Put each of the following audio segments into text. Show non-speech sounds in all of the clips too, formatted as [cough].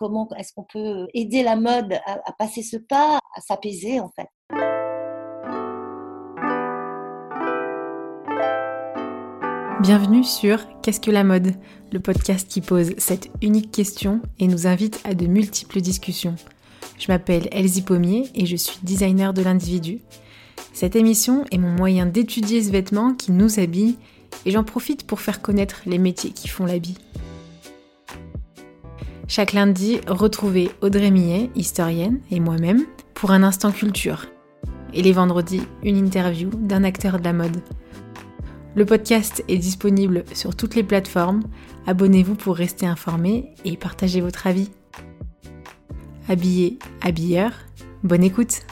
comment est-ce qu'on peut aider la mode à passer ce pas, à s'apaiser en fait. Bienvenue sur Qu'est-ce que la mode Le podcast qui pose cette unique question et nous invite à de multiples discussions. Je m'appelle Elsie Pommier et je suis designer de l'individu. Cette émission est mon moyen d'étudier ce vêtement qui nous habille et j'en profite pour faire connaître les métiers qui font l'habit. Chaque lundi, retrouvez Audrey Millet, historienne, et moi-même pour un instant culture. Et les vendredis, une interview d'un acteur de la mode. Le podcast est disponible sur toutes les plateformes. Abonnez-vous pour rester informé et partagez votre avis. Habillé, habilleur, bonne écoute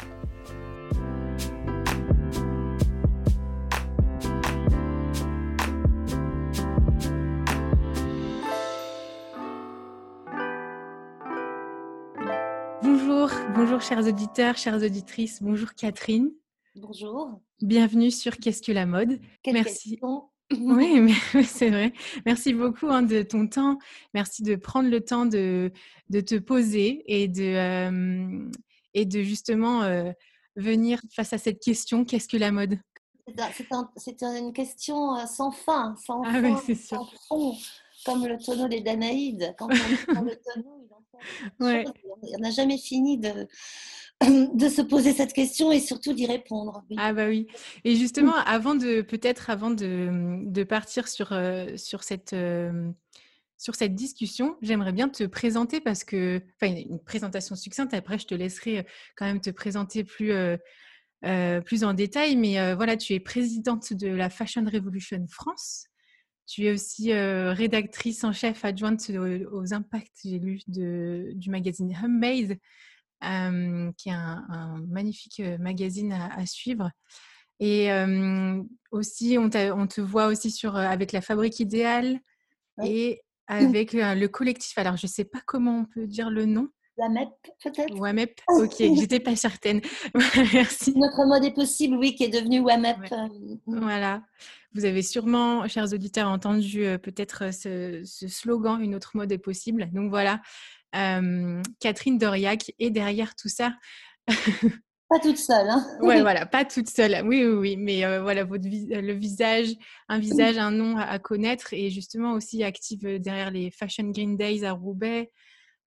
chers auditeurs, chères auditrices, bonjour Catherine. Bonjour. Bienvenue sur Qu'est-ce que la mode Merci. [laughs] Oui, [laughs] [laughs] c'est vrai. Merci beaucoup hein, de ton temps. Merci de prendre le temps de, de te poser et de, et de justement venir face à cette question qu'est-ce que la mode? C'est une question sans fin, sans, ah fin, sans fond, comme le tonneau des Danaïdes. Quand on prend le tonneau, il [laughs] On n'a jamais fini de, [clears throat] de se poser cette question et surtout d'y répondre. Ah bah oui. Et justement, avant de peut-être avant de, de, partir sur, euh, sur, cette, euh, sur cette discussion, j'aimerais bien te présenter parce que, enfin, une présentation succincte. Après, je te laisserai euh, quand même te présenter plus, plus en détail. Mais voilà, tu es présidente de la Fashion Revolution France. Tu es aussi rédactrice en chef adjointe aux, impacts, j'ai lu, de, du magazine Homemade qui est un, magnifique magazine à, suivre. Et aussi, on, on, te voit aussi sur, avec la Fabrique Idéale et avec le collectif. Alors, je ne sais pas comment on peut dire le nom. WAMEP, peut-être? WAMEP, ok, j'étais pas certaine. [laughs] Merci. Notre mode est possible, oui, qui est devenu WAMEP. Mmh. Voilà. Vous avez sûrement, chers auditeurs, entendu peut-être ce, ce, slogan Une autre mode est possible. Donc voilà, Catherine Doriac est derrière tout ça. [laughs] Pas toute seule. Hein [laughs] ouais, voilà, pas toute seule. Oui, oui, oui. Mais voilà, votre le visage, un visage, un nom à, connaître et justement aussi active derrière les Fashion Green Days à Roubaix.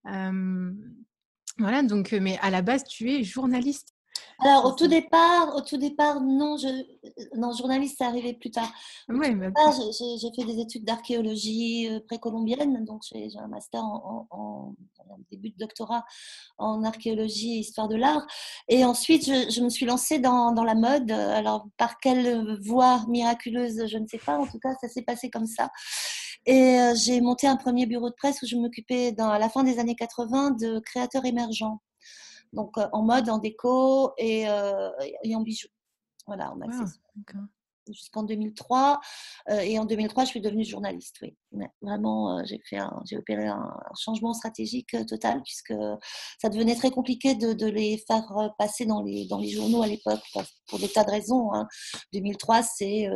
Voilà, donc, mais à la base, tu es journaliste. Alors, au tout départ, au tout départ, non, je, non, journaliste, c'est arrivé plus tard. Oui, mais... j'ai fait des études d'archéologie euh, précolombienne, donc j'ai un master en, en, début de doctorat en archéologie et histoire de l'art. Et ensuite, je, me suis lancée dans, dans, la mode. Alors, par quelle voie miraculeuse, je ne sais pas. En tout cas, ça s'est passé comme ça. Et euh, j'ai monté un premier bureau de presse où je m'occupais, à la fin des années 80, de créateurs émergents donc euh, en mode, en déco et, euh, et en bijoux. Voilà, en accessoires jusqu'en 2003. Euh, et en 2003, je suis devenue journaliste, oui. Vraiment, euh, j'ai, fait j'ai opéré un, changement stratégique total puisque ça devenait très compliqué de, les faire passer dans les, dans les journaux à l'époque pour des tas de raisons. 2003, hein. c'est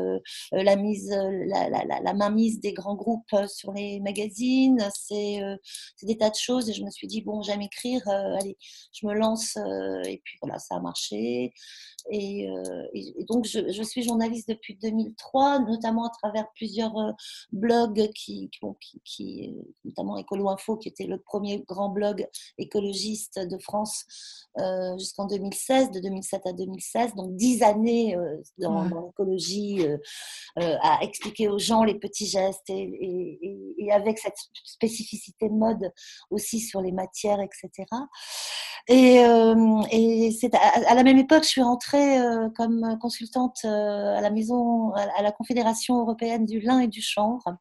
la, mise, la, la, la, mainmise des grands groupes sur les magazines, c'est, des tas de choses. Et je me suis dit, bon, j'aime écrire, allez, je me lance. et puis voilà, ça a marché. Et, donc, je, je suis journaliste depuis 2003, notamment à travers plusieurs blogs, qui, qui, qui, notamment Écolo Info, qui était le premier grand blog écologiste de France euh, jusqu'en 2016, de 2007 à 2016, donc dix années euh, dans, l'écologie, à expliquer aux gens les petits gestes et, et, avec cette spécificité de mode aussi sur les matières, etc. Et, et c'est à, à, la même époque, je suis rentrée comme consultante à la maison, à la Confédération européenne du lin et du chanvre.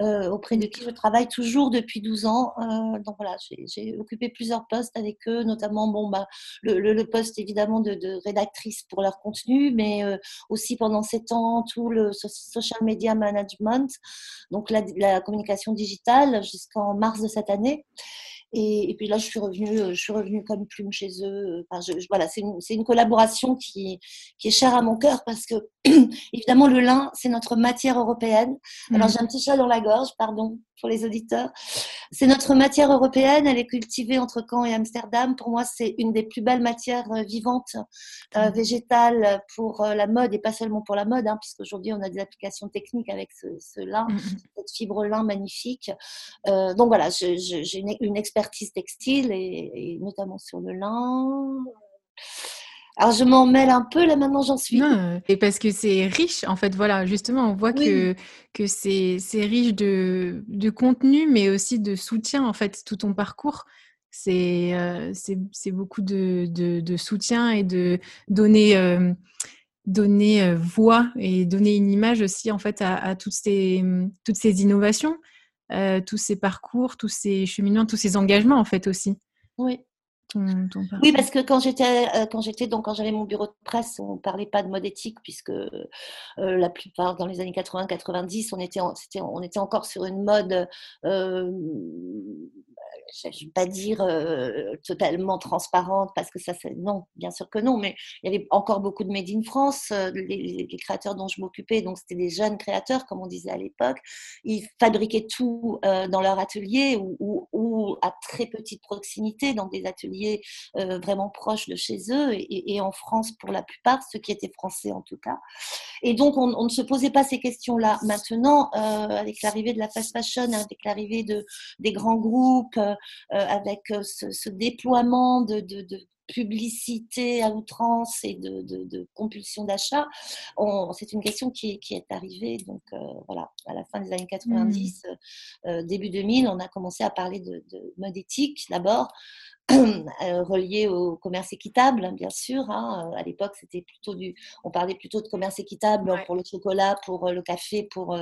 Euh, auprès de qui je travaille toujours depuis 12 ans. Euh, donc voilà, j'ai occupé plusieurs postes avec eux, notamment bon, bah, le, poste évidemment de, rédactrice pour leur contenu, mais euh, aussi pendant ces temps tout le social media management, donc la, la communication digitale jusqu'en mars de cette année. Et, puis là, je suis revenue, euh, je suis revenue comme plume chez eux. Enfin, voilà, c'est une, une, collaboration qui, qui, est chère à mon cœur parce que, [clears throat] évidemment, le lin, c'est notre matière européenne. Alors, mmh. j'ai un petit chat dans la gorge, pardon pour les auditeurs. C'est notre matière européenne, elle est cultivée entre Caen et Amsterdam. Pour moi, c'est une des plus belles matières euh, vivantes, euh, mmh. végétales pour euh, la mode et pas seulement pour la mode, hein, puisqu'aujourd'hui on a des applications techniques avec ce, lin, mmh, mmh. cette fibre lin magnifique. donc voilà, j'ai une, une, expertise textile et, et notamment sur le lin. Alors je m'en mêle un peu là maintenant, j'en suis. et parce que c'est riche, en fait, voilà, justement, on voit que, que c'est riche de, de, contenu, mais aussi de soutien, en fait, tout ton parcours. C'est euh, beaucoup de, de, soutien et de donner, euh, donner euh, voix et donner une image aussi, en fait, à, toutes, ces, toutes ces innovations, tous ces parcours, tous ces cheminements, tous ces engagements, en fait, aussi. Oui. Oui, parce que quand j'étais, euh, quand j'étais donc quand j'avais mon bureau de presse, on parlait pas de mode éthique puisque euh, la plupart dans les années 80-90, on était, on était encore sur une mode euh, je ne vais pas dire euh, totalement transparente parce que ça, c'est non, bien sûr que non, mais il y avait encore beaucoup de Made in France. Euh, les, créateurs dont je m'occupais, donc c'était des jeunes créateurs, comme on disait à l'époque, ils fabriquaient tout euh, dans leur atelier ou, à très petite proximité, dans des ateliers vraiment proches de chez eux et, en France pour la plupart, ceux qui étaient français en tout cas. Et donc on, on ne se posait pas ces questions-là. Maintenant, avec l'arrivée de la fast fashion, avec l'arrivée de, des grands groupes, avec euh, ce, déploiement de, publicité à outrance et de, compulsion d'achat, c'est une question qui, est arrivée donc euh, voilà à la fin des années 90, mmh. début 2000, on a commencé à parler de, de mode éthique d'abord, [clears throat] Euh, relié au commerce équitable, bien sûr. Hein. Euh, à l'époque, c'était plutôt du, on parlait plutôt de commerce équitable pour le chocolat, pour euh, le café, pour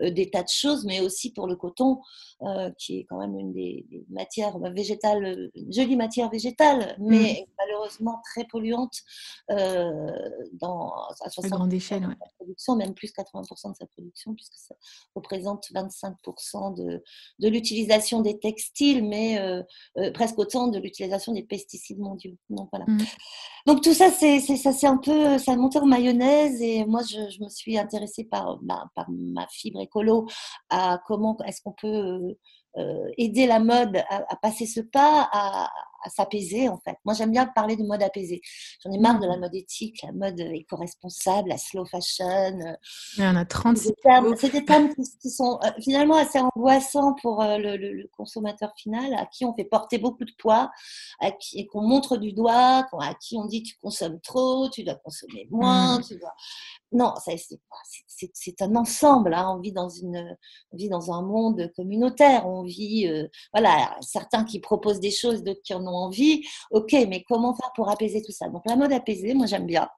des tas de choses, mais aussi pour le coton, qui est quand même une des, matières végétales, jolie matière végétale, mais malheureusement très polluante dans à 60 de sa production, même plus 80% de sa production, puisque ça représente 25% de, de l'utilisation des textiles, mais presque autant de l'utilisation des pesticides mondiaux. Donc voilà. Mmh. Donc tout ça, c'est ça, c'est un peu, ça monte en mayonnaise et moi, je, me suis intéressée par, bah, par ma fibre écolo à comment est-ce qu'on peut euh, euh, aider la mode à, passer ce pas, à, s'apaiser en fait. Moi j'aime bien parler de mode apaisé. J'en ai marre de la mode éthique, la mode éco-responsable, la slow fashion. Euh, Il y en a 30. C'est des termes, qui, sont euh, finalement assez angoissants pour le, consommateur final, à qui on fait porter beaucoup de poids, à qui et qu'on montre du doigt, à qui on dit tu consommes trop, tu dois consommer moins, mmh. tu dois non, c'est un ensemble. Hein. On, vit dans une, vit dans un monde communautaire. On vit, euh, voilà, certains qui proposent des choses, d'autres qui en ont envie. Ok, mais comment faire pour apaiser tout ça? Donc la mode apaisée, moi j'aime bien.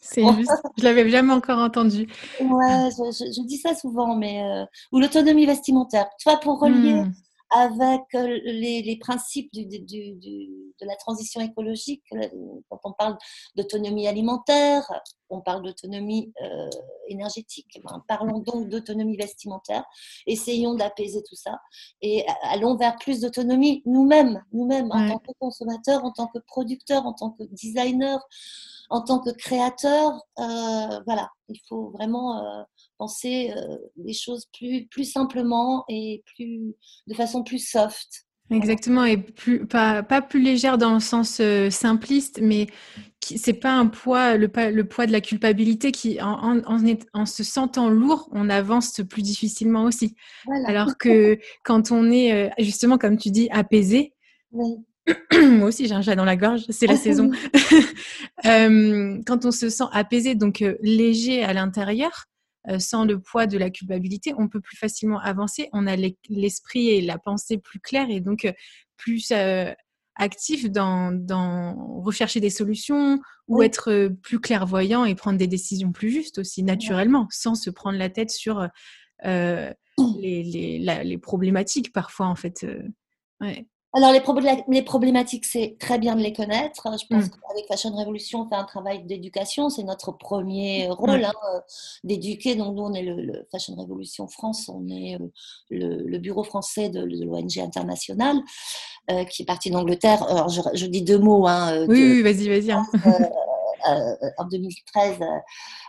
c'est [laughs] juste, je l'avais jamais encore entendu. Ouais, je, dis ça souvent, mais euh, ou l'autonomie vestimentaire. Tu vois, pour relier. Hmm avec euh, les, principes du, de la transition écologique. Euh, quand on parle d'autonomie alimentaire, on parle d'autonomie euh, énergétique. Eh ben, parlons donc d'autonomie vestimentaire. Essayons d'apaiser tout ça et allons vers plus d'autonomie nous-mêmes, nous-mêmes en tant que consommateurs, en tant que producteurs, en tant que designers, en tant que créateurs. voilà, il faut vraiment penser euh, les choses plus, plus simplement et plus, de façon plus soft. Exactement, et plus, pas, pas plus légère dans le sens euh, simpliste, mais c'est pas un poids, le, le, poids de la culpabilité qui, en, en, se sentant lourd, on avance plus difficilement aussi. Alors que quand on est, euh, justement, comme tu dis, apaisé, [clears throat] moi aussi j'ai un chat dans la gorge, c'est la saison. [laughs] quand on se sent apaisé, donc léger à l'intérieur, sans le poids de la culpabilité, on peut plus facilement avancer. On a l'esprit et la pensée plus clairs et donc euh, plus euh, actif dans, rechercher des solutions ou être plus clairvoyant et prendre des décisions plus justes aussi, naturellement, sans se prendre la tête sur les, les, problématiques parfois, en fait. Ouais. Alors, les, problématiques, c'est très bien de les connaître. Je pense mm. qu'avec Fashion Revolution, on fait un travail d'éducation. C'est notre premier rôle hein, euh, d'éduquer. Donc, nous, on est le, Fashion Revolution France. On est euh, le, bureau français de, l'ONG internationale euh, qui est partie d'Angleterre. Alors, je, dis deux mots. Hein, oui, oui vas-y, vas-y. Hein. En 2013,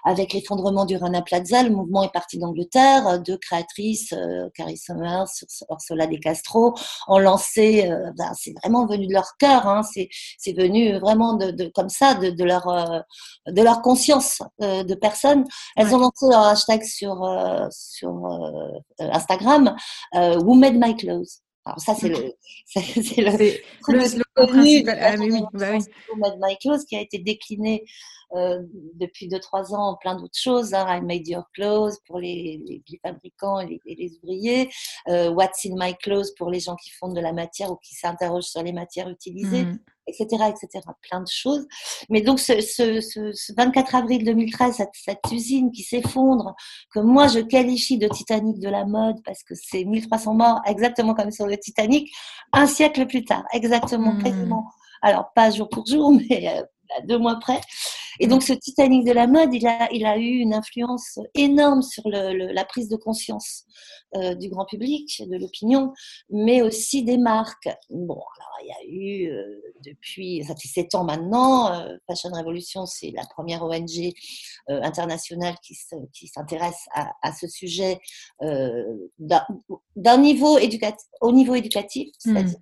avec l'effondrement du Rana Plaza, le mouvement est parti d'Angleterre. Deux créatrices, Carrie Summers, Ursula De Castro, ont lancé. Ben, c'est vraiment venu de leur cœur. Hein, c'est venu vraiment de, comme ça, de, leur de leur conscience de personnes. Elles ont lancé leur hashtag sur sur Instagram, Who Made My Clothes. Alors ça, c'est [laughs] le, c'est, le, principal. Ah, oui, bah oui. qui a été décliné euh, depuis 2-3 ans plein d'autres choses. Hein. I made your clothes pour les, les, fabricants et les, ouvriers. Euh, What's in my clothes pour les gens qui font de la matière ou qui s'interrogent sur les matières utilisées. Etc., etc. Plein de choses. Mais donc, ce, ce, ce 24 avril 2013, cette, cette usine qui s'effondre, que moi je qualifie de Titanic de la mode parce que c'est 1300 morts, exactement comme sur le Titanic, un siècle plus tard, exactement, mmh. Quasiment. Alors, pas jour pour jour, [laughs] mais euh, deux mois près. Et donc, ce Titanic de la mode, il a, il a eu une influence énorme sur le, la prise de conscience euh, du grand public, de l'opinion, mais aussi des marques. Bon, alors, il y a eu, euh, depuis, ça fait sept ans maintenant, euh, Fashion Revolution, c'est la première ONG internationale qui, s'intéresse à, à, ce sujet d'un niveau éducatif, au niveau éducatif, hmm. c'est-à-dire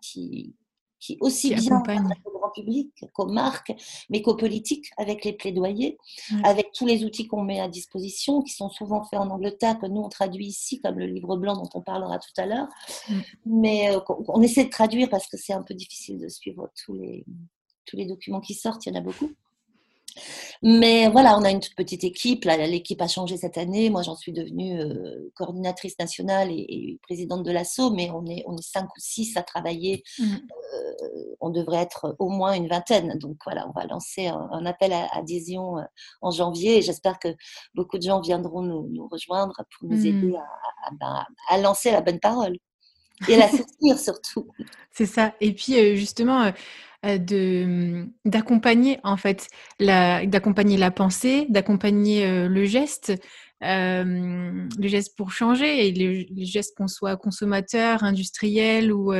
qui, qui aussi bien au grand public qu'aux marques, mais qu'aux politiques, avec les plaidoyers, avec tous les outils qu'on met à disposition, qui sont souvent faits en Angleterre, que nous on traduit ici, comme le livre blanc dont on parlera tout à l'heure. Mm. Mais euh, on essaie de traduire parce que c'est un peu difficile de suivre tous les, tous les documents qui sortent, il y en a beaucoup. Mais voilà, on a une toute petite équipe. L'équipe a changé cette année. Moi, j'en suis devenue euh, coordinatrice nationale et, présidente de l'ASSO, mais on est, on est cinq ou six à travailler. Mmh. Euh, on devrait être au moins une vingtaine. Donc voilà, on va lancer un, appel à adhésion euh, en janvier et j'espère que beaucoup de gens viendront nous, rejoindre pour nous aider mmh. ben, à, lancer la bonne parole et à la [laughs] soutenir surtout. C'est ça. Et puis justement de mmh, d'accompagner en fait la d'accompagner la pensée, d'accompagner euh, le geste, le geste pour changer et le, geste qu'on soit consommateur, industriel ou,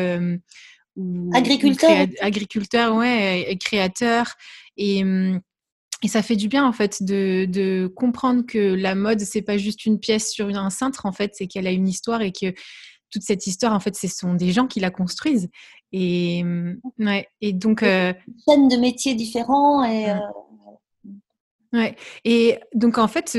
ou agriculteur, agriculteur ouais, et créateur et mmh, et ça fait du bien en fait de, de comprendre que la mode c'est pas juste une pièce sur un cintre en fait, c'est qu'elle a une histoire et que toute cette histoire, en fait, ce sont des gens qui la construisent. Et, mmh, ouais, et donc. Euh, chaîne de métiers différents. Et, euh, ouais. et donc, en fait,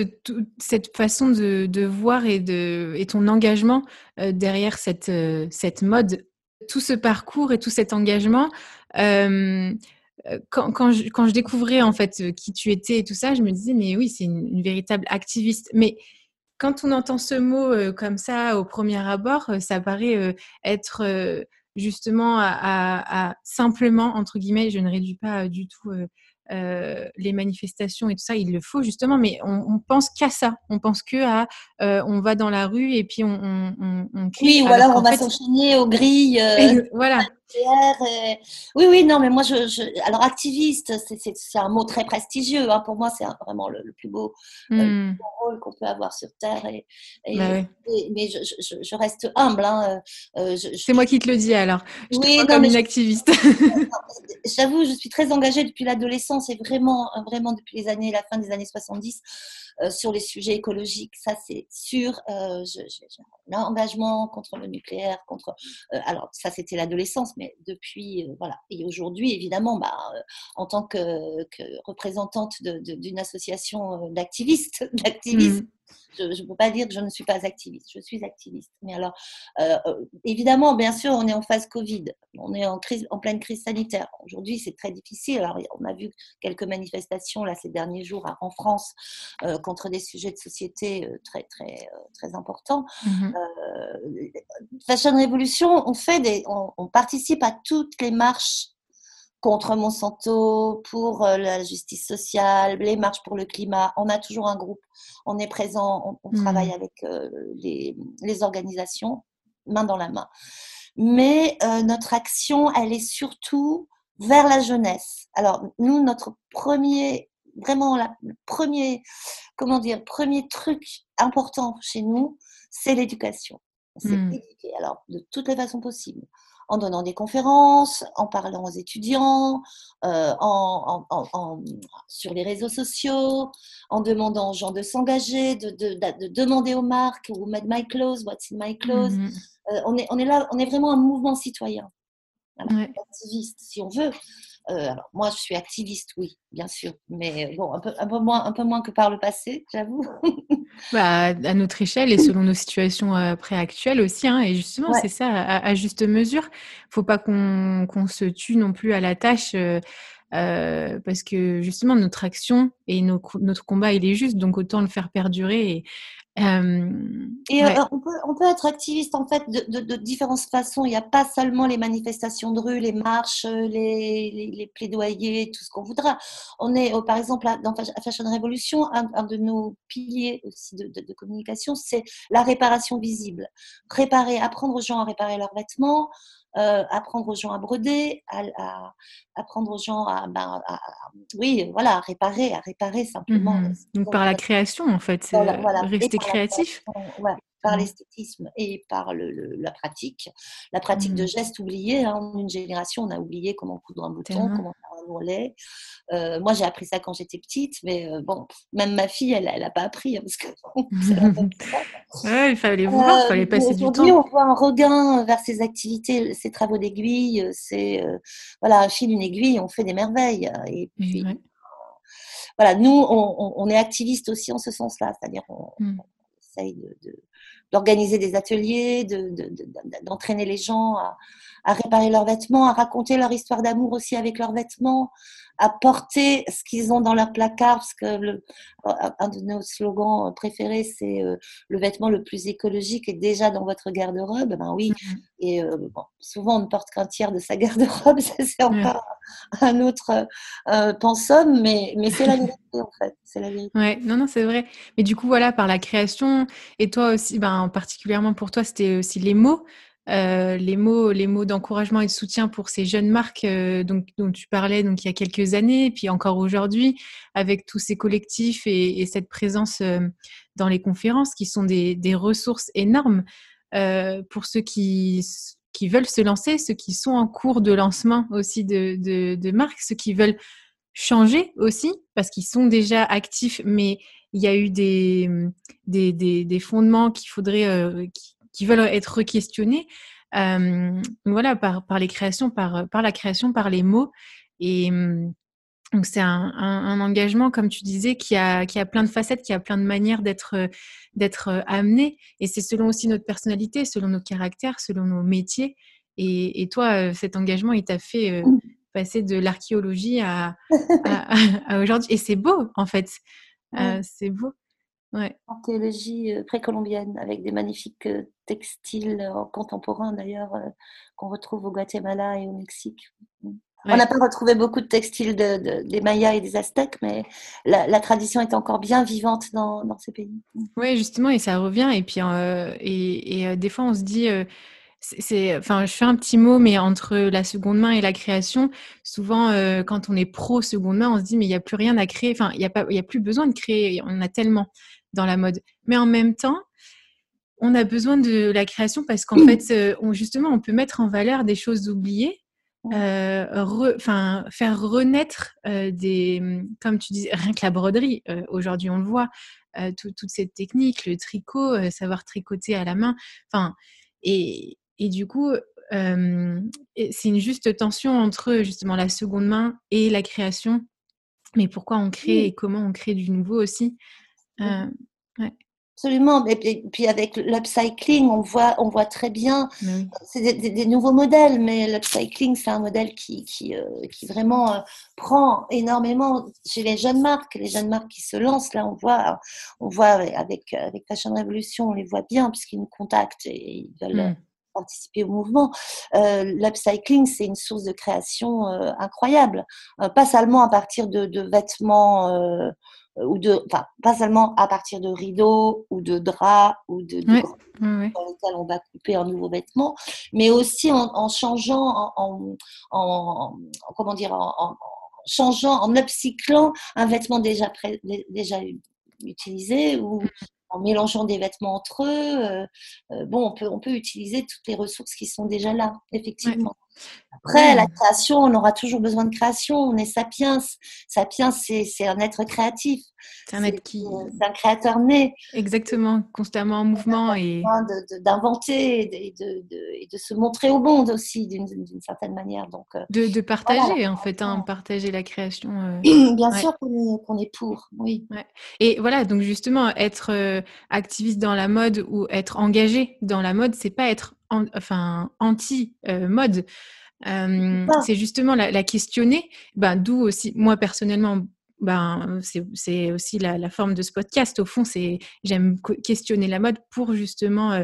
cette façon de, de, voir et, de, et ton engagement euh, derrière cette, euh, cette mode, tout ce parcours et tout cet engagement, quand, quand, je, quand, je, découvrais en fait qui tu étais et tout ça, je me disais, mais oui, c'est une, une véritable activiste. Mais quand on entend ce mot euh, comme ça au premier abord, euh, ça paraît euh, être justement à, simplement, entre guillemets, je ne réduis pas du tout les manifestations et tout ça, il le faut justement, mais on, pense qu'à ça. On pense que à on va dans la rue et puis on, on, crie. Oui, ou alors on va s'enchaîner aux grilles. voilà. Oui, oui, non, mais moi, je, alors activiste, c'est un mot très prestigieux. Hein. Pour moi, c'est vraiment le, plus beau, euh, hmm. rôle qu'on peut avoir sur Terre. Et, bah mais je, reste humble. Hein. Euh, c'est moi qui te le dis alors. Je te vois comme une activiste. [laughs] J'avoue, je suis très engagée depuis l'adolescence et vraiment, vraiment depuis les années, la fin des années 70. Euh, sur les sujets écologiques, ça c'est sûr. Euh, j'ai un engagement contre le nucléaire, contre. Euh, alors ça c'était l'adolescence, mais depuis voilà. Et aujourd'hui évidemment, bah, en tant que, représentante d'une association d'activistes, [laughs] d'activistes. Mmh je ne peux pas dire que je ne suis pas activiste, je suis activiste. Mais alors, euh, euh, évidemment, bien sûr, on est en phase Covid, on est en, crise, en pleine crise sanitaire. Aujourd'hui, c'est très difficile. Alors, on a vu quelques manifestations là ces derniers jours en France euh, contre des sujets de société très très très importants. Mmh Fashion Révolution, on fait des, on participe à toutes les marches contre Monsanto, pour euh, la justice sociale, les marches pour le climat. On a toujours un groupe, on est présent, on, travaille hmm. avec euh, les, organisations main dans la main. Mais euh, notre action, elle est surtout vers la jeunesse. Alors, nous, notre premier, vraiment, le premier, comment dire, premier truc important chez nous, c'est l'éducation. C'est hmm. éduquer, alors, de toutes les façons possibles en donnant des conférences, en parlant aux étudiants, euh, en, sur les réseaux sociaux, en demandant aux gens de s'engager, de, de, demander aux marques Who made my clothes, what's in my clothes. Mmh euh, on, est, on est là, on est vraiment un mouvement citoyen, activiste si on veut. Euh, alors, moi, je suis activiste, oui, bien sûr, mais bon, un peu, un peu, moins, un peu moins que par le passé, j'avoue. [laughs] bah, à notre échelle et selon nos situations euh, préactuelles aussi, hein, et justement, c'est ça, à, juste mesure. Faut pas qu'on se tue non plus à la tâche. Euh, parce que justement notre action et notre combat il est juste donc autant le faire perdurer et et on, peut, on, peut, être activiste en fait de, de, différentes façons. Il n'y a pas seulement les manifestations de rue, les marches, les, les, plaidoyers, tout ce qu'on voudra. On est, par exemple, dans Fashion Revolution, un, un de nos piliers aussi de, de communication, c'est la réparation visible. Réparer, apprendre aux gens à réparer leurs vêtements, euh, apprendre aux gens à broder, à, apprendre aux gens ben, à, oui, voilà, à réparer, à réparer simplement. Mmh Donc par la création, en fait, rester créatif par mmh. l'esthétisme et par le, la pratique. La pratique de mmh. gestes oubliés. Hein. En une génération, on a oublié comment coudre un bouton, comment faire volet. Euh, moi, j'ai appris ça quand j'étais petite, mais euh, bon, même ma fille, elle n'a pas appris. Hein, parce que, [laughs] ouais, il fallait voir, il fallait passer du temps. on voit un regain vers ces activités, ces travaux d'aiguille. C'est euh, voilà, un fil, une aiguille, on fait des merveilles. Et puis, voilà, nous, on, on, est activistes aussi en ce sens-là, c'est-à-dire on, mmh. essaye de d'organiser des ateliers, d'entraîner les gens à, à, réparer leurs vêtements, à raconter leur histoire d'amour aussi avec leurs vêtements, à porter ce qu'ils ont dans leur placard, parce que le, un de nos slogans préférés, c'est euh, le vêtement le plus écologique est déjà dans votre garde-robe. Ben oui, mmh et euh, bon, souvent on ne porte qu'un tiers de sa [laughs] garde-robe, c'est encore [laughs] un autre euh, pensum, mais, mais c'est la vérité en fait. C'est. Ouais, non, non, c'est vrai. Mais du coup, voilà, par la création, et toi aussi, ben, particulièrement pour toi, c'était aussi les mots. Euh, les mots, les mots d'encouragement et de soutien pour ces jeunes marques euh, donc, dont tu parlais donc il y a quelques années, et puis encore aujourd'hui, avec tous ces collectifs et, cette présence euh, dans les conférences qui sont des, ressources énormes pour ceux qui, qui veulent se lancer, ceux qui sont en cours de lancement aussi de, de, marques, ceux qui veulent changer aussi, parce qu'ils sont déjà actifs, mais il y a eu des, des, des, fondements qu'il faudrait, qui veulent être questionnés. Euh, voilà, par, par les créations, par, par la création, par les mots. Et hum, donc c'est un, un, engagement, comme tu disais, qui a, qui a plein de facettes, qui a plein de manières d'être d'être amené. Et c'est selon aussi notre personnalité, selon nos caractères, selon nos métiers. Et, et toi, euh, cet engagement, il t'a fait euh, passer de l'archéologie [laughs] à, à, aujourd'hui. Et c'est beau, en fait. Euh, c'est beau. Ouais. Archéologie précolombienne avec des magnifiques textiles euh, contemporains d'ailleurs euh, qu'on retrouve au Guatemala et au Mexique. On n'a pas retrouvé beaucoup de textiles de, des Mayas et des Aztèques, mais la, tradition est encore bien vivante dans, dans ces pays. Oui, justement, et ça revient. Et puis, euh, et, des fois, on se dit, c'est, enfin, je fais un petit mot, mais entre la seconde main et la création, souvent, quand on est pro seconde main, on se dit, mais il n'y a plus rien à créer. Enfin, il n'y a pas, il a plus besoin de créer. On a tellement dans la mode. Mais en même temps, on a besoin de la création parce qu'en [clears throat] fait, euh, on, justement, on peut mettre en valeur des choses oubliées, euh, faire renaître euh, des, comme tu dis, rien que la broderie. Aujourd'hui, on le voit, toute cette technique, le tricot, savoir tricoter à la main. Enfin, et, du coup, c'est une juste tension entre justement la seconde main et la création. Mais pourquoi on crée et comment on crée du nouveau aussi. ouais. Absolument. Et puis avec l'upcycling, on voit, on voit très bien, c'est des, nouveaux modèles, mais l'upcycling, c'est un modèle qui, qui, euh, qui vraiment euh, prend énormément chez les jeunes marques, les jeunes marques qui se lancent. Là, on voit, on voit avec, avec Fashion Revolution, on les voit bien puisqu'ils nous contactent et ils veulent mmh. participer au mouvement. Euh, l'upcycling, c'est une source de création incroyable. pas seulement à partir de, de vêtements ou de, enfin, pas seulement à partir de rideaux ou de draps ou de, de dans lesquels on va couper un nouveau vêtement, mais aussi en, changeant, en, en, comment dire, en, changeant, en upcyclant un vêtement déjà, déjà utilisé ou en mélangeant des vêtements entre eux. bon, on peut, on peut utiliser toutes les ressources qui sont déjà là, effectivement. Après, la création, on aura toujours besoin de création. On est sapiens. Sapiens, c'est un être créatif. C'est un être qui. C'est un créateur né. Exactement, constamment en mouvement. et D'inventer et, de, se montrer au monde aussi, d'une certaine manière. Donc, euh, de, partager, en fait, hein, partager la création. Euh, [clears throat] Bien sûr qu'on est, pour, oui. Et voilà, donc justement, être euh, activiste dans la mode ou être engagé dans la mode, c'est pas être enfin, anti-mode. c'est justement la, questionner, ben, d'où aussi, moi personnellement, ben, c'est aussi la, forme de ce podcast. Au fond, c'est j'aime questionner la mode pour justement,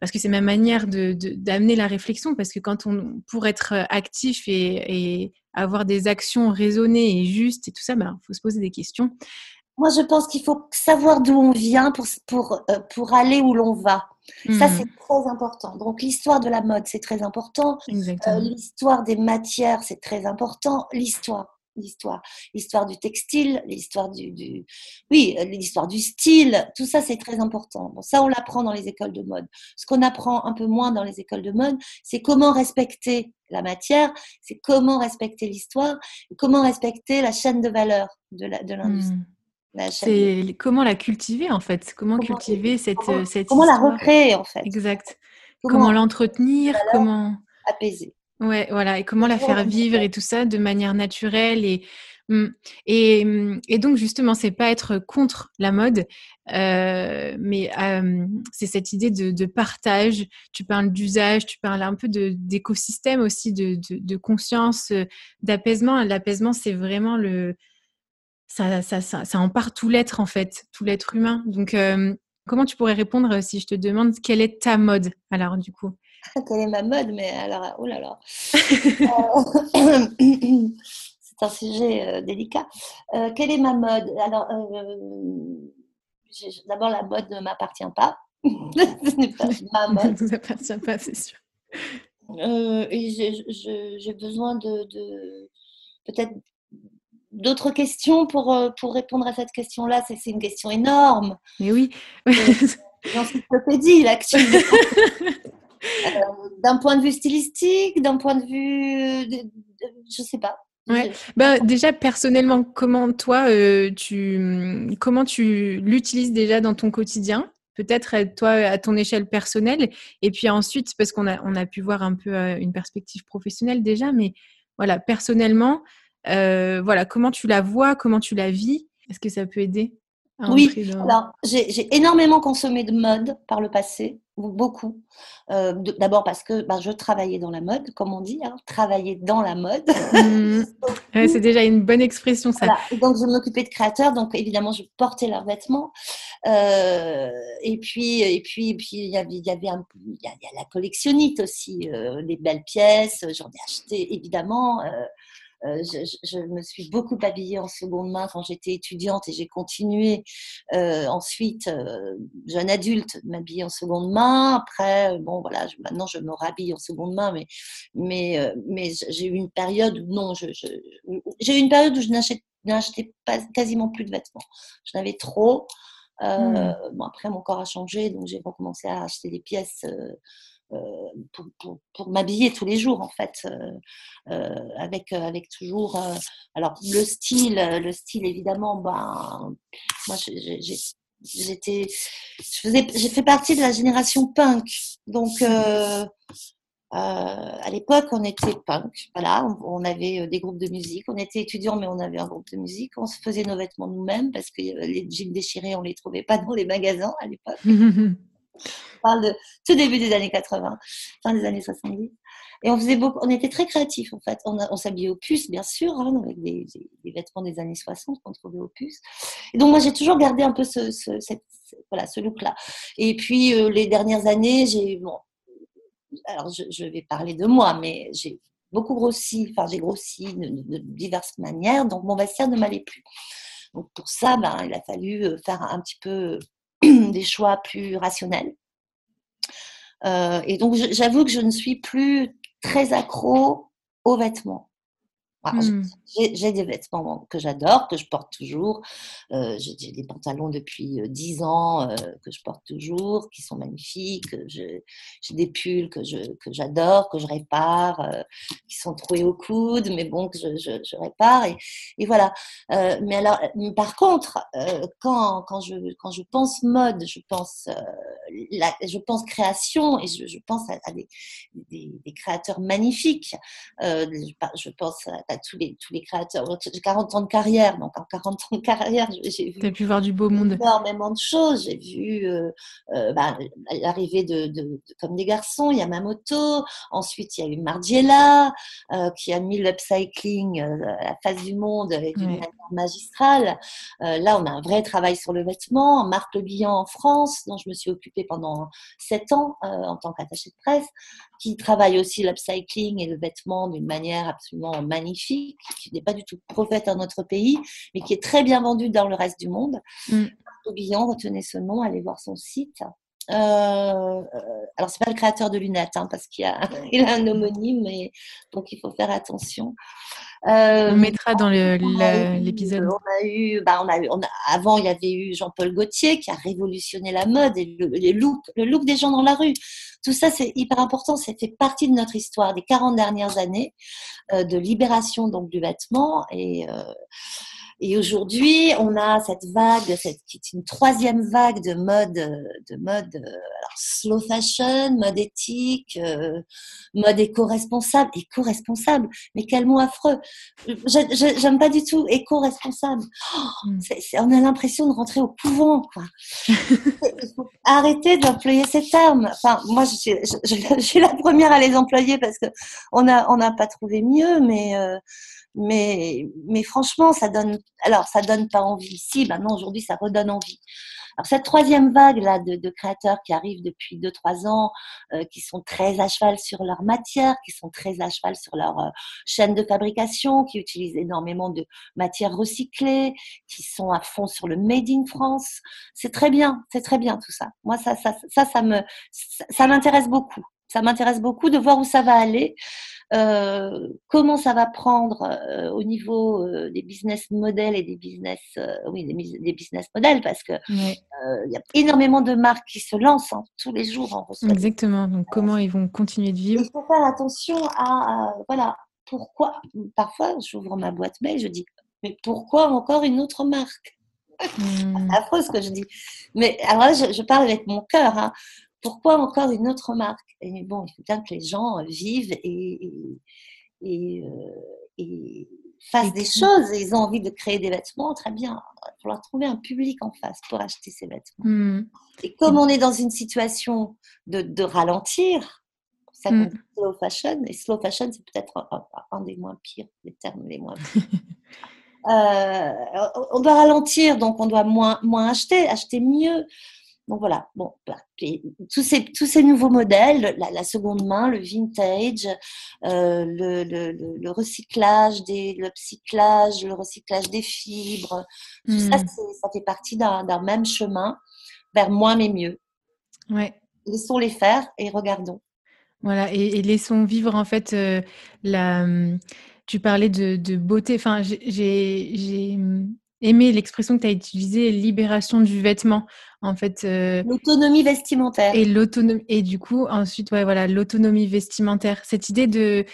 parce que c'est ma manière d'amener de, la réflexion, parce que quand on, pour être actif et, avoir des actions raisonnées et justes et tout ça, il ben, faut se poser des questions. Moi, je pense qu'il faut savoir d'où on vient pour, pour, pour aller où l'on va. Ça, mmh. c'est très important. Donc, l'histoire de la mode, c'est très important. Euh, l'histoire des matières, c'est très important. L'histoire, l'histoire, l'histoire du textile, l'histoire du, oui, euh, l'histoire du style, tout ça, c'est très important. Bon, ça, on l'apprend dans les écoles de mode. Ce qu'on apprend un peu moins dans les écoles de mode, c'est comment respecter la matière, c'est comment respecter l'histoire, comment respecter la chaîne de valeur de l'industrie. C'est comment la cultiver en fait, comment, cultiver cette, comment, euh, cette comment la recréer en fait? Exact. Comment, l'entretenir, comment apaiser. Ouais, voilà, et comment la faire vivre et tout ça de manière naturelle et mmh, et, mmh, et donc justement, c'est pas être contre la mode, euh, mais c'est cette idée de, de, partage. Tu parles d'usage, tu parles un peu d'écosystème aussi, de, de, de conscience, euh, d'apaisement. L'apaisement, c'est vraiment le ça, ça, ça, ça part tout l'être en fait, tout l'être humain. Donc, euh, comment tu pourrais répondre si je te demande quelle est ta mode alors du coup? [laughs] Quelle est ma mode? Mais alors, oh là là [laughs] euh, [coughs] C'est un sujet euh, délicat. quelle est ma mode? Alors, d'abord, la mode ne m'appartient pas. [laughs] Ce n'est pas ma mode. ne nous appartient pas, c'est sûr. et j'ai besoin de, de peut-être d'autres questions pour, euh, pour répondre à cette question-là? C'est une question énorme. Mais oui. [laughs] L'encyclopédie, l'actu. [laughs] Euh, d'un point de vue stylistique, d'un point de vue. De, je sais pas. Ouais. Ben, déjà, personnellement, comment toi, euh, tu, comment tu l'utilises déjà dans ton quotidien? Peut-être toi à ton échelle personnelle, et puis ensuite, parce qu'on a, on a pu voir un peu une perspective professionnelle déjà, mais voilà, personnellement, euh, voilà, comment tu la vois, comment tu la vis Est-ce que ça peut aider Oui, alors j'ai énormément consommé de mode par le passé, beaucoup. Euh, d'abord parce que bah, je travaillais dans la mode, comme on dit, hein, travailler dans la mode. Mmh. [laughs] c'est déjà une bonne expression ça. Donc je m'occupais de créateurs, donc évidemment je portais leurs vêtements. Euh, et puis et puis puis il y avait il y avait il y, a, la collectionnite aussi, les belles pièces. J'en ai acheté évidemment. Euh, je, me suis beaucoup habillée en seconde main quand j'étais étudiante et j'ai continué euh, ensuite, euh, jeune adulte, m'habiller en seconde main. Après, bon voilà, maintenant je me rhabille en seconde main, mais, mais, mais j'ai eu une période où non, j'ai eu une période où je n'achetais pas quasiment plus de vêtements. J'en avais trop. Mmh. Bon, après, mon corps a changé, donc j'ai recommencé à acheter des pièces pour, pour, m'habiller tous les jours en fait euh, euh, avec avec toujours euh, alors le style le style évidemment ben moi j'étais je faisais j'ai fait partie de la génération punk. Donc à l'époque, on était punk, voilà, on, avait des groupes de musique, on était étudiants, mais on avait un groupe de musique, on se faisait nos vêtements nous-mêmes parce que les jeans déchirés, on les trouvait pas dans les magasins à l'époque. [laughs] On parle de tout début des années 80, fin des années 70. Et on faisait beaucoup, on était très créatifs en fait. On, s'habillait au puce, bien sûr, hein, avec des, vêtements des années 60 qu'on trouvait au puce. Et donc moi j'ai toujours gardé un peu ce, voilà, ce look-là. Et puis euh, les dernières années, j'ai bon, alors je, vais parler de moi, mais j'ai beaucoup grossi, enfin j'ai grossi de, diverses manières, donc mon vestiaire ne m'allait plus. Donc pour ça, ben, il a fallu euh, faire un petit peu [clears throat] des choix plus rationnels. Euh, et donc, j'avoue que je ne suis plus très accro aux vêtements. Mmh. J'ai des vêtements que j'adore, que je porte toujours. Euh, j'ai des pantalons depuis 10 ans que je porte toujours, qui sont magnifiques. J'ai des pulls que j'adore, que, que, je répare, qui sont troués au coude, mais bon, que je, je, répare. Et, et voilà. mais alors, par contre, quand, quand, je, quand je pense mode, je pense, la, je pense création et je, je pense à, des, des, des, créateurs magnifiques. je pense à tous les, tous les créateurs. J'ai 40 ans de carrière, donc en 40 ans de carrière, j'ai vu. As pu voir du beau monde. Énormément de choses. J'ai vu euh, euh, bah, l'arrivée de, de, Comme des garçons, il y a Yamamoto. Ensuite, il y a eu Margiela, euh, qui a mis l'upcycling à la face du monde d'une manière magistrale. là, on a un vrai travail sur le vêtement. Marc Le Guillan en France, dont je me suis occupée pendant 7 ans en tant qu'attachée de presse, qui travaille aussi l'upcycling et le vêtement d'une manière absolument magnifique, qui n'est pas du tout prophète dans notre pays, mais qui est très bien vendu dans le reste du monde. Mm. retenez ce nom, allez voir son site. Euh, euh, alors c'est pas le créateur de lunettes, hein, parce qu'il a, [laughs] il a un homonyme, et donc il faut faire attention. Euh, on mettra dans l'épisode. On a eu, bah, on a eu, on a, avant il y avait eu Jean-Paul Gaultier qui a révolutionné la mode et le, look, le look des gens dans la rue. Tout ça c'est hyper important, ça fait partie de notre histoire des 40 dernières années euh, de libération donc du vêtement et euh, et aujourd'hui, on a cette vague, cette, qui est une troisième vague de mode, de mode alors slow fashion, mode éthique, euh, mode éco-responsable. Éco-responsable, mais quel mot affreux. J'aime pas du tout éco-responsable. Oh, on a l'impression de rentrer au couvent. Quoi. Arrêter d'employer ces termes. Enfin, moi, je, suis la première à les employer parce que on n'a on pas trouvé mieux, mais euh, mais, mais franchement, ça donne, alors ça donne pas envie. Si, maintenant aujourd'hui, ça redonne envie. Alors cette troisième vague là de, de créateurs qui arrivent depuis 2-3 ans, euh, qui sont très à cheval sur leur matière, qui sont très à cheval sur leur euh, chaîne de fabrication, qui utilisent énormément de matières recyclées, qui sont à fond sur le made in France. C'est très bien, c'est très bien tout ça. Moi ça ça ça, ça me ça m'intéresse beaucoup. Ça m'intéresse beaucoup de voir où ça va aller. Euh, comment ça va prendre euh, au niveau euh, des business models et des business, oui, des, business models, parce que il y a énormément de marques qui se lancent hein, tous les jours. Exactement. Donc, comment ils vont continuer de vivre? Il faut faire attention à, voilà, pourquoi. Parfois, j'ouvre ma boîte mail, je dis, mais pourquoi encore une autre marque? Mmh. [laughs] C'est affreux ce que je dis. Mais alors là, je, parle avec mon cœur. Hein pourquoi encore une autre marque? Et bon, il faut bien que les gens euh, vivent et, et, euh, fassent des choses. ils ont envie de créer des vêtements, très bien. Il va falloir trouver un public en face pour acheter ces vêtements. Mmh. Et comme on est dans une situation de, ralentir, ça mmh. compte slow fashion. Et slow fashion, c'est peut-être un, des moins pires, les termes les moins pires. [laughs] Euh, on doit ralentir, donc on doit moins, moins acheter, acheter mieux. Donc voilà, bon, bah, tous, ces, tous ces nouveaux modèles, la, seconde main, le vintage, euh, le, le, le, recyclage, des, le recyclage, le recyclage des fibres, tout ça, hmm. ça fait partie d'un même chemin vers moins mais mieux. Ouais. Laissons les faire et regardons. Voilà, et, laissons vivre en fait euh, la. Tu parlais de, de beauté. Enfin, j'ai aimé l'expression que tu as utilisée, libération du vêtement. En fait, euh, l'autonomie vestimentaire. Et l'autonomie et du coup ensuite ouais voilà l'autonomie vestimentaire. Cette idée de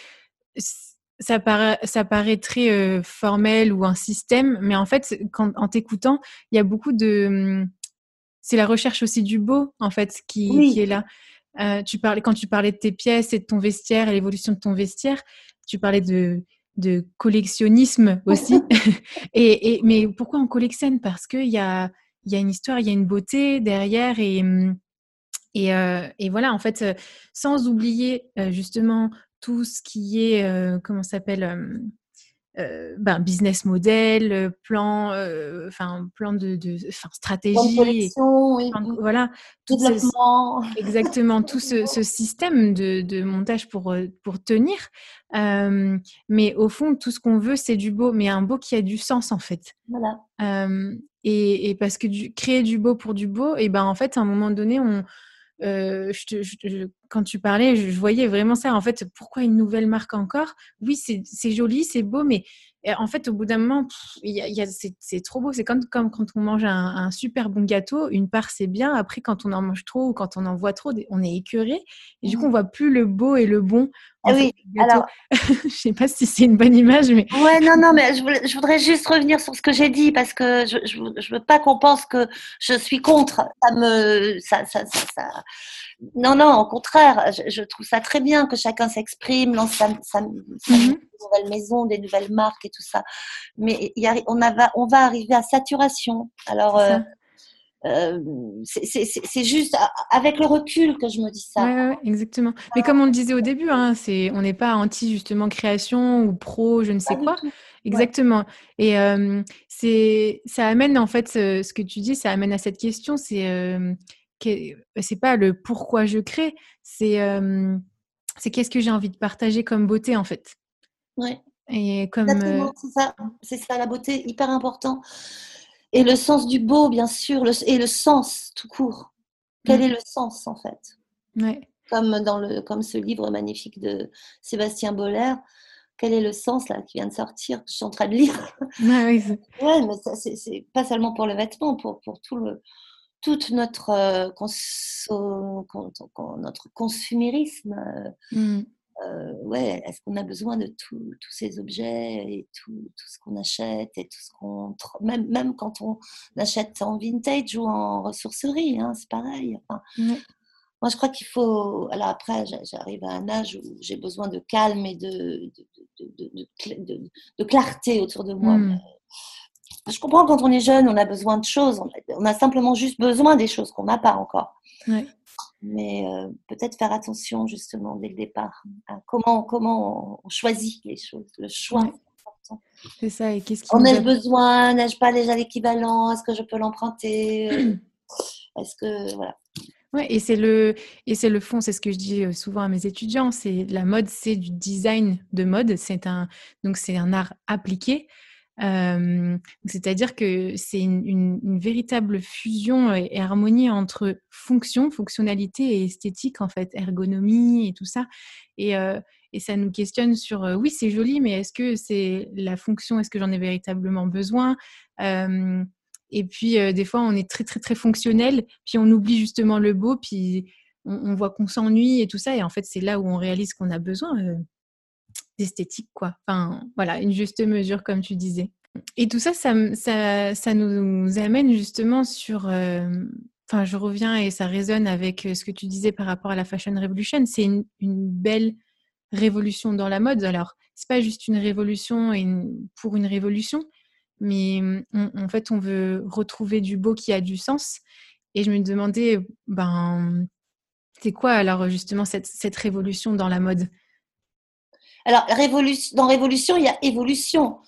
ça paraît, ça paraît très euh, formel ou un système, mais en fait, quand, en t'écoutant, il y a beaucoup de. C'est la recherche aussi du beau, en fait, qui, qui est là. Euh, tu parlais, quand tu parlais de tes pièces et de ton vestiaire et l'évolution de ton vestiaire, tu parlais de, de collectionnisme [laughs] aussi. [laughs] et, mais pourquoi on collectionne? Parce qu'il y a, y a une histoire, il y a une beauté derrière et, et, euh, et voilà, en fait, sans oublier euh, justement tout ce qui est, euh, comment s'appelle euh, ben, business model, plan, enfin plan de, de stratégie, voilà, tout exactement tout ce, ce système de, de, montage pour pour tenir. mais au fond, tout ce qu'on veut, c'est du beau, mais un beau qui a du sens en fait. Voilà. et, et, parce que du, créer du beau pour du beau, et ben en fait, à un moment donné, on, je, je, quand tu parlais, je, voyais vraiment ça. En fait, pourquoi une nouvelle marque encore? Oui, c'est joli, c'est beau, mais en fait, au bout d'un moment, c'est trop beau. C'est comme, comme quand on mange un, super bon gâteau. Une part, c'est bien. Après, quand on en mange trop ou quand on en voit trop, on est écœuré. Et du coup, on voit plus le beau et le bon. Ah oui, alors. [laughs] je sais pas si c'est une bonne image, mais. Ouais, non, non, mais je, voudrais juste revenir sur ce que j'ai dit parce que je, je, veux pas qu'on pense que je suis contre. Ça me. Ça, ça, ça, Non, non, au contraire, je, trouve ça très bien que chacun s'exprime, lance sa, sa, mmh nouvelles maisons, des nouvelles marques et tout ça. Mais y a, on, a, on va arriver à saturation. Alors. Euh, euh, c'est juste avec le recul que je me dis ça. Ouais, exactement. Mais comme on le disait au début, hein, c'est on n'est pas anti justement création ou pro, je ne sais quoi. Exactement. Et euh, c'est ça amène en fait ce, que tu dis, ça amène à cette question. C'est euh, c'est pas le pourquoi je crée, c'est c'est qu'est-ce que j'ai envie de partager comme beauté en fait. Ouais. Et comme c'est ça, c'est ça la beauté hyper important. Et le sens du beau, bien sûr, et le sens tout court. Quel mm. est le sens, en fait? Comme, dans le, comme ce livre magnifique de Sébastien Boller, quel est le sens là qui vient de sortir, que je suis en train de lire oui, ouais, mais c'est pas seulement pour le vêtement, pour, pour tout le, toute notre, euh, notre consumérisme. Euh, mm. Euh, ouais, est-ce qu'on a besoin de tous ces objets et tout, tout ce qu'on achète et tout ce qu'on même même quand on achète en vintage ou en ressourcerie, hein, c'est pareil. Moi, je crois qu'il faut. Alors après, j'arrive à un âge où j'ai besoin de calme et de de, de, clarté autour de moi. Mmh. Je comprends quand on est jeune, on a besoin de choses. On a, simplement juste besoin des choses qu'on n'a pas encore. Ouais mais euh, peut-être faire attention justement dès le départ à comment, comment on choisit les choses, le choix. C'est ça, et qu'est-ce On a besoin, n'ai-je pas déjà l'équivalent Est-ce que je peux l'emprunter Est-ce que. Voilà. Ouais, et c'est le et c'est le fond, c'est ce que je dis euh, souvent à mes étudiants, c'est la mode, c'est du design de mode, c'est un donc c'est un art appliqué. C'est-à-dire que c'est une, véritable fusion et, harmonie entre fonction, fonctionnalité et esthétique, en fait, ergonomie et tout ça. Et, et ça nous questionne sur, oui, c'est joli, mais est-ce que c'est la fonction, est-ce que j'en ai véritablement besoin? Et puis, des fois, on est très, très, très fonctionnel, puis on oublie justement le beau, puis on, voit qu'on s'ennuie et tout ça. Et en fait, c'est là où on réalise qu'on a besoin d'esthétique, quoi. Enfin, voilà, une juste mesure, comme tu disais. Et tout ça, ça, ça, nous amène justement sur. Enfin, je reviens et ça résonne avec ce que tu disais par rapport à la Fashion Revolution. C'est une, belle révolution dans la mode. Alors, c'est pas juste une révolution pour une révolution, mais en fait, on veut retrouver du beau qui a du sens. Et je me demandais, ben, c'est quoi alors justement cette, cette révolution dans la mode? Alors, dans révolution, il y a évolution.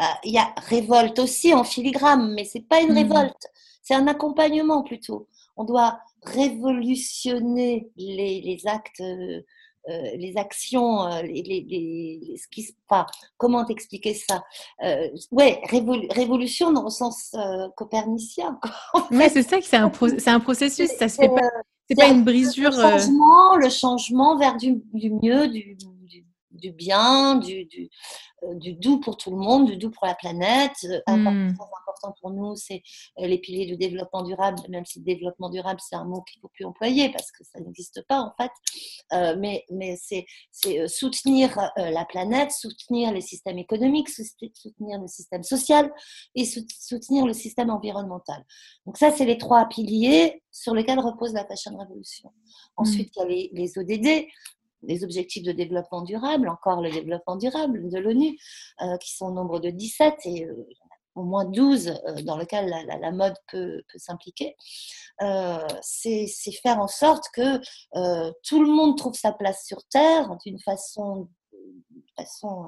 Euh, il y a révolte aussi en filigrane, mais c'est pas une mmh. révolte, c'est un accompagnement plutôt. On doit révolutionner les, actes, euh, euh, les actions, les, ce qui, enfin, comment t'expliquer ça? Ouais, révolution dans le sens copernicien. Oui, c'est ça, c'est un, un, processus, [laughs] ça se fait pas. C'est pas une brisure. Le changement, le changement vers du, du mieux, du, du bien, du, du, euh, du, doux pour tout le monde, du doux pour la planète. Un euh, mmh. important pour nous, c'est euh, les piliers du développement durable, même si le développement durable, c'est un mot qu'il ne faut plus employer parce que ça n'existe pas en fait. mais mais c'est soutenir la planète, soutenir les systèmes économiques, soutenir le système social et soutenir le système environnemental. Donc ça, c'est les trois piliers sur lesquels repose la Fashion Revolution. Ensuite, il y a les, les ODD, les objectifs de développement durable, encore le développement durable de l'ONU, euh, qui sont au nombre de 17 et euh, au moins 12 euh, dans lesquels la, mode peut, s'impliquer, c'est faire en sorte que tout le monde trouve sa place sur Terre d'une façon... façon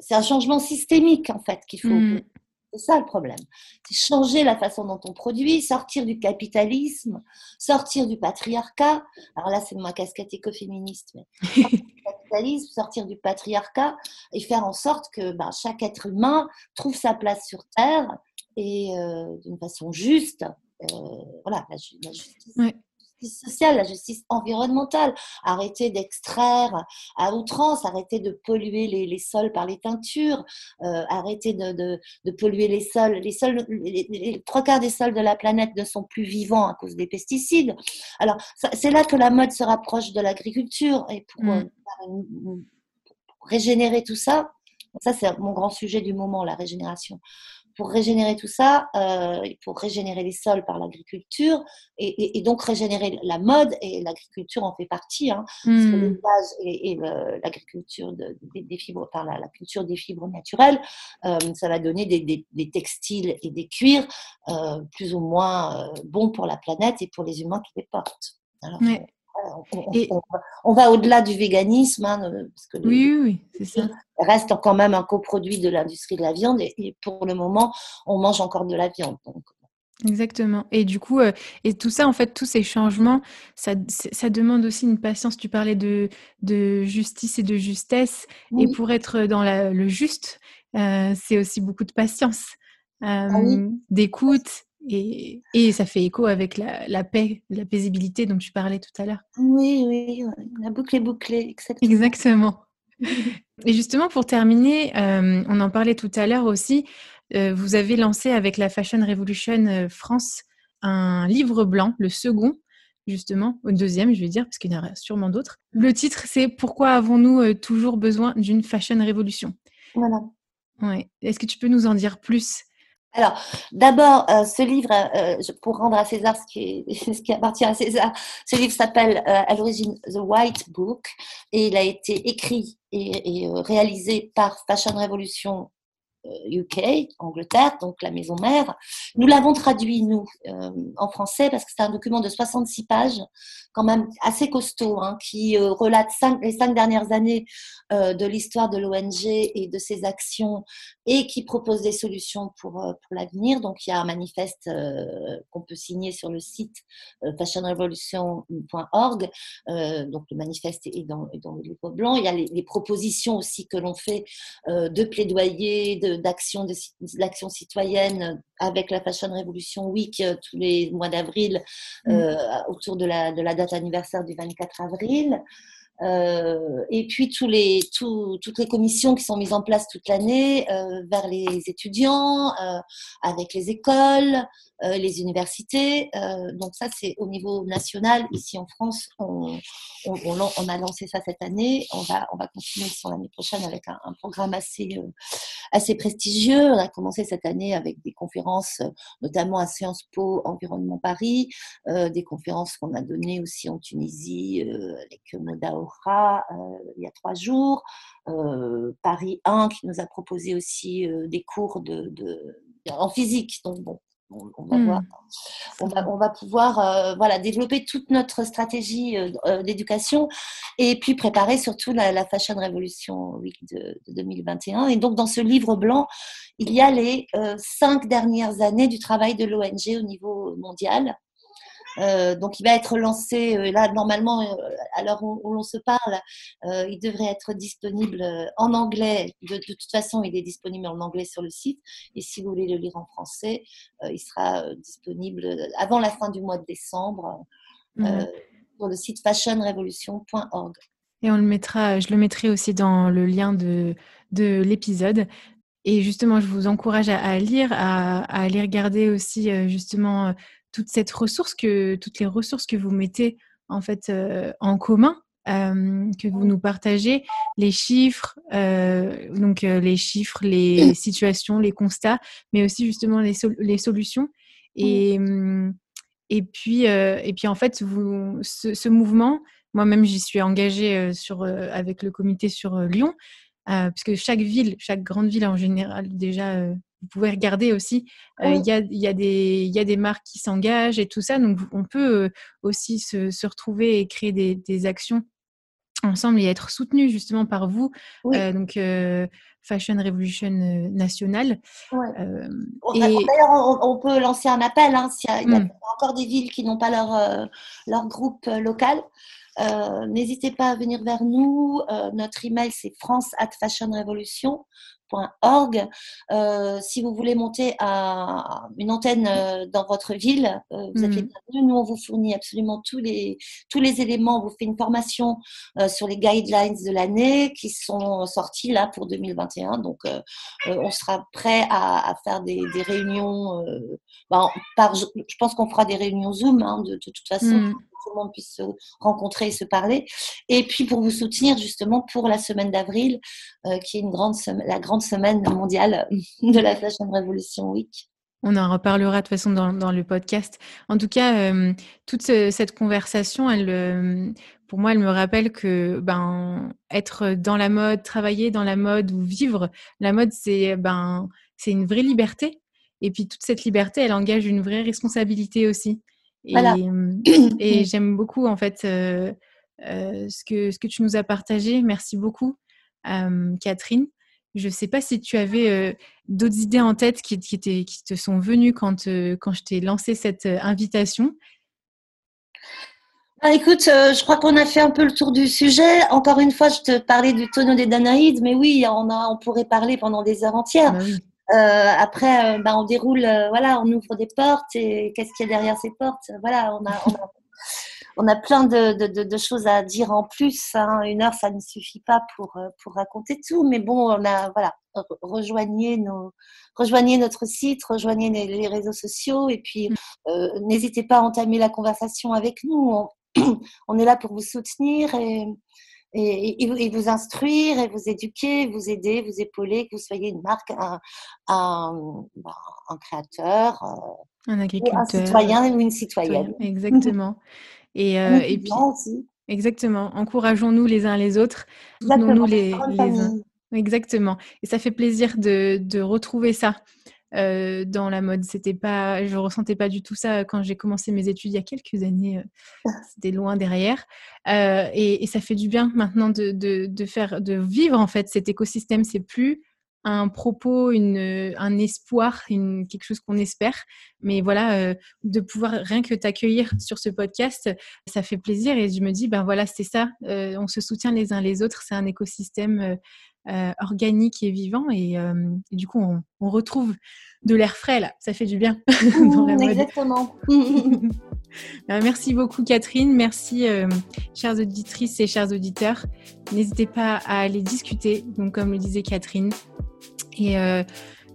c'est un changement systémique en fait qu'il faut, mmh. C'est ça le problème. C'est changer la façon dont on produit, sortir du capitalisme, sortir du patriarcat. Alors là, c'est ma casquette écoféministe, mais [laughs] sortir du capitalisme, sortir du patriarcat et faire en sorte que ben, chaque être humain trouve sa place sur Terre et euh, d'une façon juste. Euh, voilà, la, justice. Justice sociale, la justice environnementale. Arrêter d'extraire à outrance, arrêter de polluer les, sols par les teintures, euh, arrêter de, polluer les sols. Les, sols les, trois quarts des sols de la planète ne sont plus vivants à cause des pesticides. Alors, c'est là que la mode se rapproche de l'agriculture. Et pour, mm. pour régénérer tout ça, ça c'est mon grand sujet du moment, la régénération pour régénérer tout ça, euh, pour régénérer les sols par l'agriculture et, donc régénérer la mode et l'agriculture en fait partie, hein, parce que hmm. l'élevage et, l'agriculture des fibres, par la, culture des fibres naturelles, euh, ça va donner des, textiles et des cuirs euh, plus ou moins bons pour la planète et pour les humains qui les portent. Alors, on, va au-delà du véganisme, hein, parce que oui, oui, c'est ça. reste quand même un coproduit de l'industrie de la viande, et, pour le moment, on mange encore de la viande. Exactement. Et du coup, euh, et tout ça, en fait, tous ces changements, ça, ça demande aussi une patience. Tu parlais de, de justice et de justesse. Et pour être dans le juste, euh, c'est aussi beaucoup de patience, ah euh, d'écoute et, et, ça fait écho avec la, la, paix, la paisibilité dont tu parlais tout à l'heure. Oui, oui, la boucle est bouclée, exactement. [laughs] et justement, pour terminer, euh, on en parlait tout à l'heure aussi, euh, vous avez lancé avec la Fashion Revolution euh, France un livre blanc, le second, justement, au deuxième, je vais dire, parce qu'il y en a sûrement d'autres. Le titre, c'est Pourquoi avons-nous toujours besoin d'une Fashion Révolution Voilà. Ouais. Est-ce que tu peux nous en dire plus? Alors, d'abord, euh, ce livre, euh, pour rendre à César [laughs] ce qui, appartient à César, ce livre s'appelle euh, à l'origine The White Book et il a été écrit et réalisé par Fashion Revolution UK, euh, Angleterre, donc la maison mère. Nous l'avons traduit, nous, euh, en français, parce que c'est un document de 66 pages, quand même assez costaud, hein, qui euh, relate les cinq dernières années de l'histoire de l'ONG et de ses actions, et qui propose des solutions pour, l'avenir. Donc, il y a un manifeste qu'on peut signer sur le site fashionrevolution.org. donc, le manifeste est dans, le livre blanc. Il y a les propositions aussi que l'on fait de plaidoyer, de d'action l'action citoyenne avec la Fashion Revolution Week euh, tous les mois d'avril mm. euh, autour de la, de la date anniversaire du 24 avril. Euh, et puis tous les, toutes les commissions qui sont mises en place toute l'année vers les étudiants, avec les écoles, euh, les universités. Euh, donc ça, c'est au niveau national. Ici en France, on, a lancé ça cette année. On va, on va continuer sur l'année prochaine avec un, programme assez, euh, assez prestigieux. On a commencé cette année avec des conférences, notamment à Sciences Po Environnement Paris, des conférences qu'on a données aussi en Tunisie avec Moda Ora il y a trois jours. Paris 1 qui nous a proposé aussi des cours de, de en physique. Donc, bon, on, va, voir, hmm. on, va, pouvoir euh, voilà, développer toute notre stratégie euh, euh, d'éducation et puis préparer surtout la, Fashion Revolution Week de, 2021. Et donc, dans ce livre blanc, il y a les cinq dernières années du travail de l'ONG au niveau mondial. Euh, donc, il va être lancé euh, là normalement euh, à l'heure où, l'on se parle. il devrait être disponible en anglais. De, toute façon, il est disponible en anglais sur le site. Et si vous voulez le lire en français, il sera disponible avant la fin du mois de décembre mhm. sur le site fashionrevolution.org. Et on le mettra, je le mettrai aussi dans le lien de, de l'épisode. Et justement, je vous encourage à, lire, à, à, aller regarder aussi justement toute cette ressource que toutes les ressources que vous mettez en fait euh, en commun euh, que vous nous partagez les chiffres euh, donc les chiffres les situations les constats mais aussi justement les, les solutions. Et et puis et puis en fait vous ce, mouvement moi-même j'y suis engagée sur avec le comité sur Lyon puisque chaque ville chaque grande ville en général déjà vous pouvez regarder aussi, euh, il y, a, y, a des, y, a, des marques qui s'engagent et tout ça. Donc, on peut euh, aussi se, se, retrouver et créer des, des, actions ensemble et être soutenu justement par vous. Euh, donc, Fashion Revolution Nationale. et... D'ailleurs, on, peut lancer un appel hein, s'il y, a, y a mmh. encore des villes qui n'ont pas leur, leur groupe local. N'hésitez pas à venir vers nous. notre email, c'est france at fashionrevolution org. Euh, si vous voulez monter à une antenne euh, dans votre ville, euh, vous êtes les bienvenus. Nous, on vous fournit absolument tous les, tous les éléments. On vous fait une formation sur les guidelines de l'année qui sont sortis là pour 2021. Donc, on sera prêt à, faire des, réunions. Ben, par, je pense qu'on fera des réunions Zoom hein, de, toute façon. Mmh tout le monde puisse se rencontrer et se parler. Et puis pour vous soutenir justement pour la semaine d'avril, euh, qui est une grande la grande semaine mondiale de la Fashion Revolution Week. On en reparlera de toute façon dans, le podcast. En tout cas, euh, toute cette conversation, euh, pour moi, elle me rappelle que ben, être dans la mode, travailler dans la mode ou vivre la mode, ben, c'est une vraie liberté. Et puis toute cette liberté, elle engage une vraie responsabilité aussi. Et, [clears throat] et j'aime beaucoup en fait euh, euh, ce, que, ce que tu nous as partagé. Merci beaucoup, Catherine. Je ne sais pas si tu avais d'autres idées en tête qui, qui, qui, te sont venues quand, quand je t'ai lancé cette invitation? Ah, écoute, je crois qu'on a fait un peu le tour du sujet. Encore une fois, je te parlais du tonneau des Danaïdes, mais oui, on, a, on pourrait parler pendant des heures entières. Bah après, euh, bah, on déroule, euh, voilà, on ouvre des portes et qu'est-ce qu'il y a derrière ces portes? Voilà, on a, on a, [laughs] plein de, de, de, choses à dire en plus. Hein. Une heure, ça ne suffit pas pour, pour raconter tout, mais bon, on a, voilà, rejoignez, nos, rejoignez notre site, rejoignez les, réseaux sociaux et puis mm. n'hésitez pas à entamer la conversation avec nous. On, [clears throat] on est là pour vous soutenir et et, vous instruire et vous éduquer, vous aider, vous épauler, que vous soyez une marque, un, un, bah, créateur, euh, un agriculteur, un citoyen ou une citoyenne. Exactement. [laughs] Et, euh, et puis, aussi. exactement. Encourageons-nous les uns les autres, soutenons-nous les, les uns. Exactement. Et ça fait plaisir de, de retrouver ça. Euh, dans la mode. C'était pas, je ressentais pas du tout ça quand j'ai commencé mes études il y a quelques années. Euh, [laughs] c'était loin derrière. Euh, et, ça fait du bien maintenant de, de, faire, de vivre en fait cet écosystème. C'est plus un propos, une, un espoir, une, quelque chose qu'on espère. Mais voilà, de pouvoir rien que t'accueillir sur ce podcast, ça fait plaisir. Et je me dis, ben voilà, c'est ça. on se soutient les uns les autres. C'est un écosystème euh, organique et vivant. Et, euh, du coup, on, retrouve de l'air frais là. Ça fait du bien. [laughs] Mmh, exactement. Euh, [laughs] merci beaucoup Catherine. Merci chères auditrices et chers auditeurs. N'hésitez pas à aller discuter, donc comme le disait Catherine. Et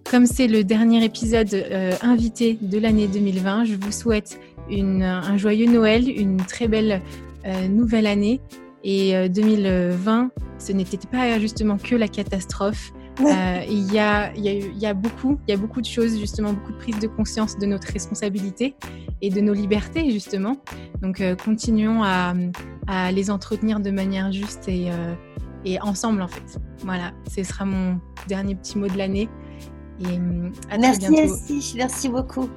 comme c'est le dernier épisode invité de l'année 2020, je vous souhaite une, un joyeux Noël, une très belle nouvelle année et 2020, euh, ce n'était pas justement que la catastrophe. [laughs] Euh, il, y a, il, y a, il y a beaucoup, il y a beaucoup de choses justement, beaucoup de prise de conscience de notre responsabilité et de nos libertés justement. Donc euh, continuons à, à, les entretenir de manière juste et, et ensemble en fait. Voilà, ce sera mon dernier petit mot de l'année. Et à merci, merci, merci beaucoup.